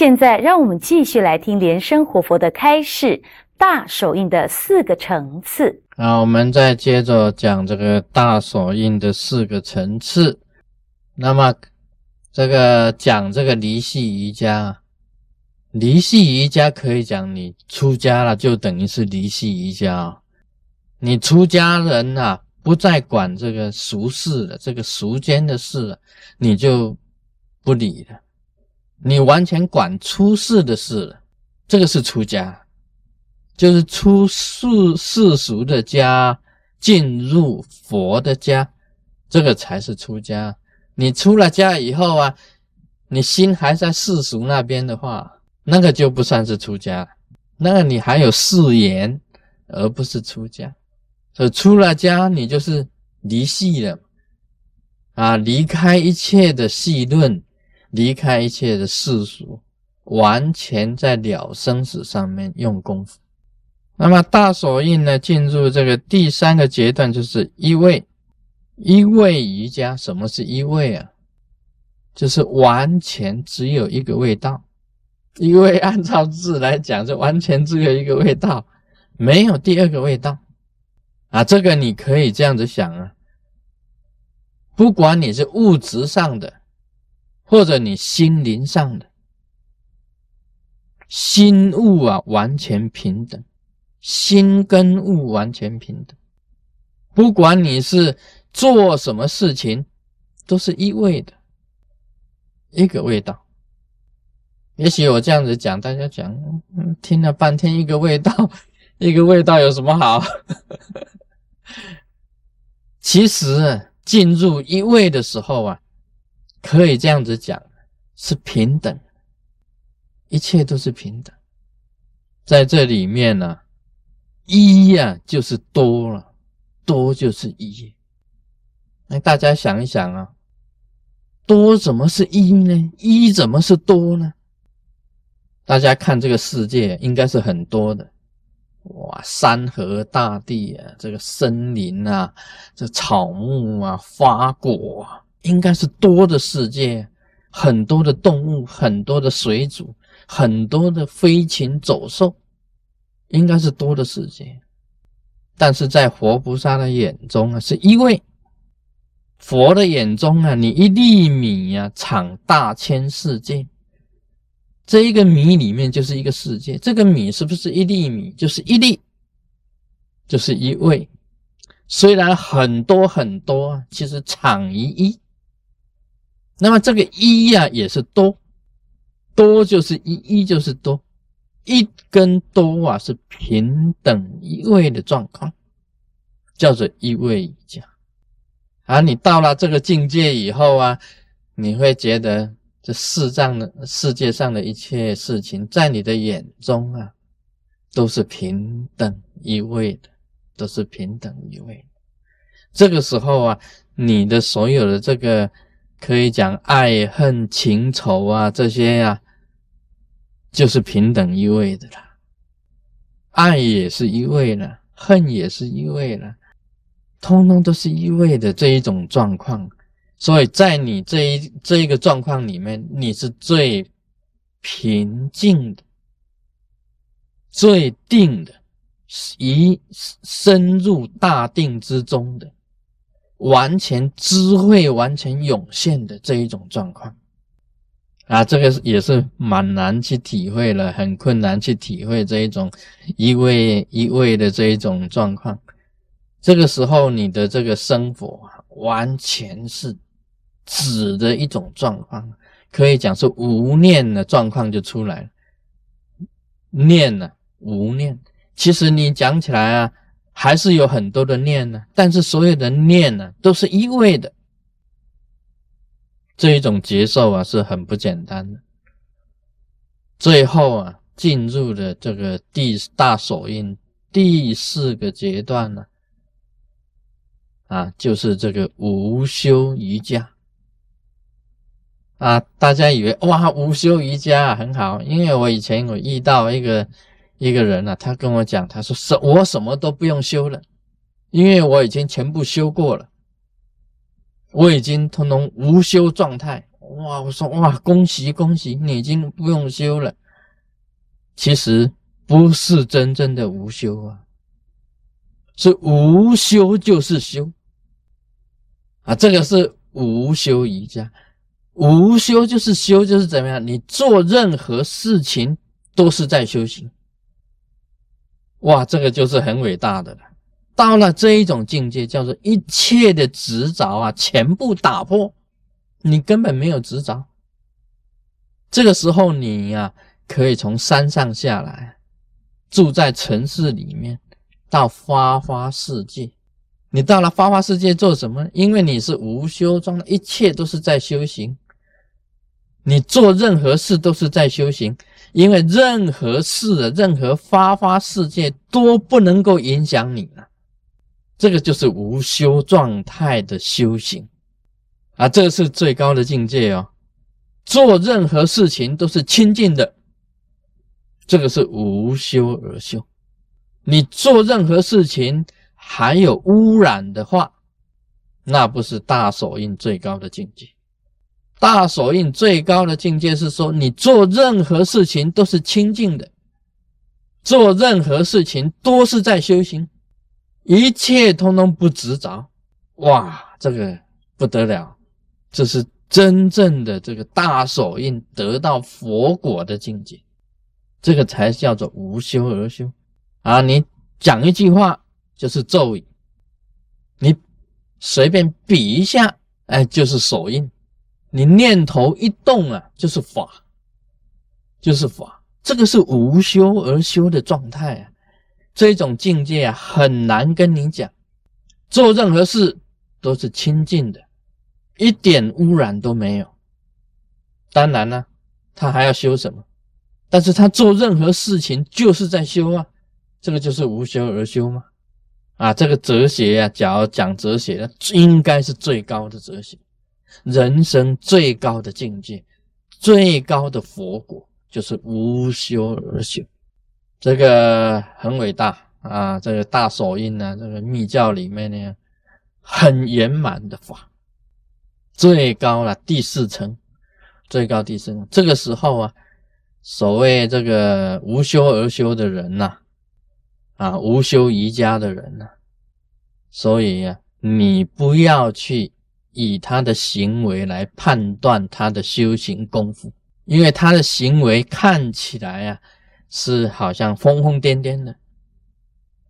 现在，让我们继续来听莲生活佛的开示，大手印的四个层次。啊，我们再接着讲这个大手印的四个层次。那么，这个讲这个离系瑜伽，离系瑜伽可以讲你出家了，就等于是离系瑜伽。你出家人啊，不再管这个俗事了，这个俗间的事了，你就不理了。你完全管出世的事了，这个是出家，就是出世世俗的家，进入佛的家，这个才是出家。你出了家以后啊，你心还在世俗那边的话，那个就不算是出家，那个你还有誓言，而不是出家。所以出了家，你就是离系了，啊，离开一切的戏论。离开一切的世俗，完全在了生死上面用功夫。那么大手印呢？进入这个第三个阶段，就是一位一位瑜伽。什么是一位啊？就是完全只有一个味道。一位按照字来讲，就完全只有一个味道，没有第二个味道啊。这个你可以这样子想啊，不管你是物质上的。或者你心灵上的心物啊，完全平等，心跟物完全平等。不管你是做什么事情，都是一味的，一个味道。也许我这样子讲，大家讲，听了半天，一个味道，一个味道有什么好？其实进入一味的时候啊。可以这样子讲，是平等，一切都是平等。在这里面呢，一呀就是多了，多就是一。那大家想一想啊，多怎么是一呢？一怎么是多呢？大家看这个世界应该是很多的，哇，山河大地啊，这个森林啊，这草木啊，花果啊。应该是多的世界，很多的动物，很多的水族，很多的飞禽走兽，应该是多的世界。但是在活菩萨的眼中啊，是一位佛的眼中啊，你一粒米呀，场大千世界。这一个米里面就是一个世界，这个米是不是一粒米？就是一粒，就是一位。虽然很多很多，其实场一一。那么这个一呀也是多，多就是一，一就是多，一跟多啊是平等一位的状况，叫做一位一家。啊，你到了这个境界以后啊，你会觉得这世上的世界上的一切事情，在你的眼中啊，都是平等一位的，都是平等一位。这个时候啊，你的所有的这个。可以讲爱恨情仇啊，这些呀，就是平等一位的啦。爱也是一位了，恨也是一位了，通通都是一位的这一种状况。所以在你这一这一个状况里面，你是最平静的、最定的，一深入大定之中的。完全智慧完全涌现的这一种状况啊，这个也是蛮难去体会了，很困难去体会这一种一味一味的这一种状况。这个时候，你的这个生活完全是止的一种状况，可以讲是无念的状况就出来了。念呢，无念，其实你讲起来啊。还是有很多的念呢，但是所有的念呢，都是一味的。这一种接受啊，是很不简单的。最后啊，进入了这个第大手印第四个阶段呢，啊，就是这个无修瑜伽。啊，大家以为哇，无修瑜伽很好，因为我以前我遇到一个。一个人呢，他跟我讲，他说：“什我什么都不用修了，因为我已经全部修过了，我已经通通无修状态。哇，我说哇，恭喜恭喜，你已经不用修了。其实不是真正的无修啊，是无修就是修啊，这个是无修瑜伽。无修就是修，就是怎么样？你做任何事情都是在修行。哇，这个就是很伟大的了。到了这一种境界，叫做一切的执着啊，全部打破，你根本没有执着。这个时候，你呀，可以从山上下来，住在城市里面，到花花世界。你到了花花世界做什么？因为你是无修状态，一切都是在修行。你做任何事都是在修行，因为任何事、任何发发世界都不能够影响你了。这个就是无修状态的修行啊，这个是最高的境界哦。做任何事情都是清净的，这个是无修而修。你做任何事情还有污染的话，那不是大手印最高的境界。大手印最高的境界是说，你做任何事情都是清净的，做任何事情都是在修行，一切通通不执着。哇，这个不得了，这是真正的这个大手印得到佛果的境界，这个才叫做无修而修啊！你讲一句话就是咒语，你随便比一下，哎，就是手印。你念头一动啊，就是法，就是法，这个是无修而修的状态啊，这种境界啊，很难跟你讲。做任何事都是清净的，一点污染都没有。当然呢，他还要修什么？但是他做任何事情就是在修啊，这个就是无修而修吗？啊，这个哲学啊，假如讲哲学，应该是最高的哲学。人生最高的境界，最高的佛果，就是无修而修，这个很伟大啊！这个大手印呢，这个密教里面呢，很圆满的法，最高了第四层，最高第四层。这个时候啊，所谓这个无修而修的人呐，啊，无修瑜伽的人呐，所以呀，你不要去。以他的行为来判断他的修行功夫，因为他的行为看起来啊是好像疯疯癫癫的，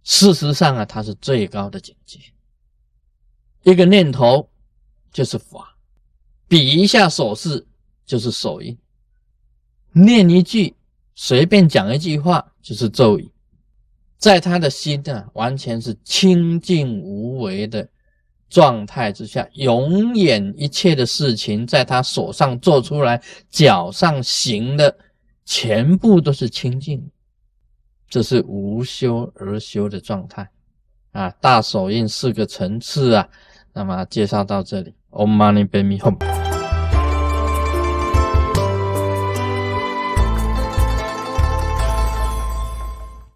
事实上啊他是最高的境界。一个念头就是法，比一下手势就是手印，念一句随便讲一句话就是咒语，在他的心啊完全是清净无为的。状态之下，永远一切的事情在他手上做出来，脚上行的，全部都是清净，这是无修而修的状态啊！大手印四个层次啊，那么介绍到这里，Om Mani Padme Hum。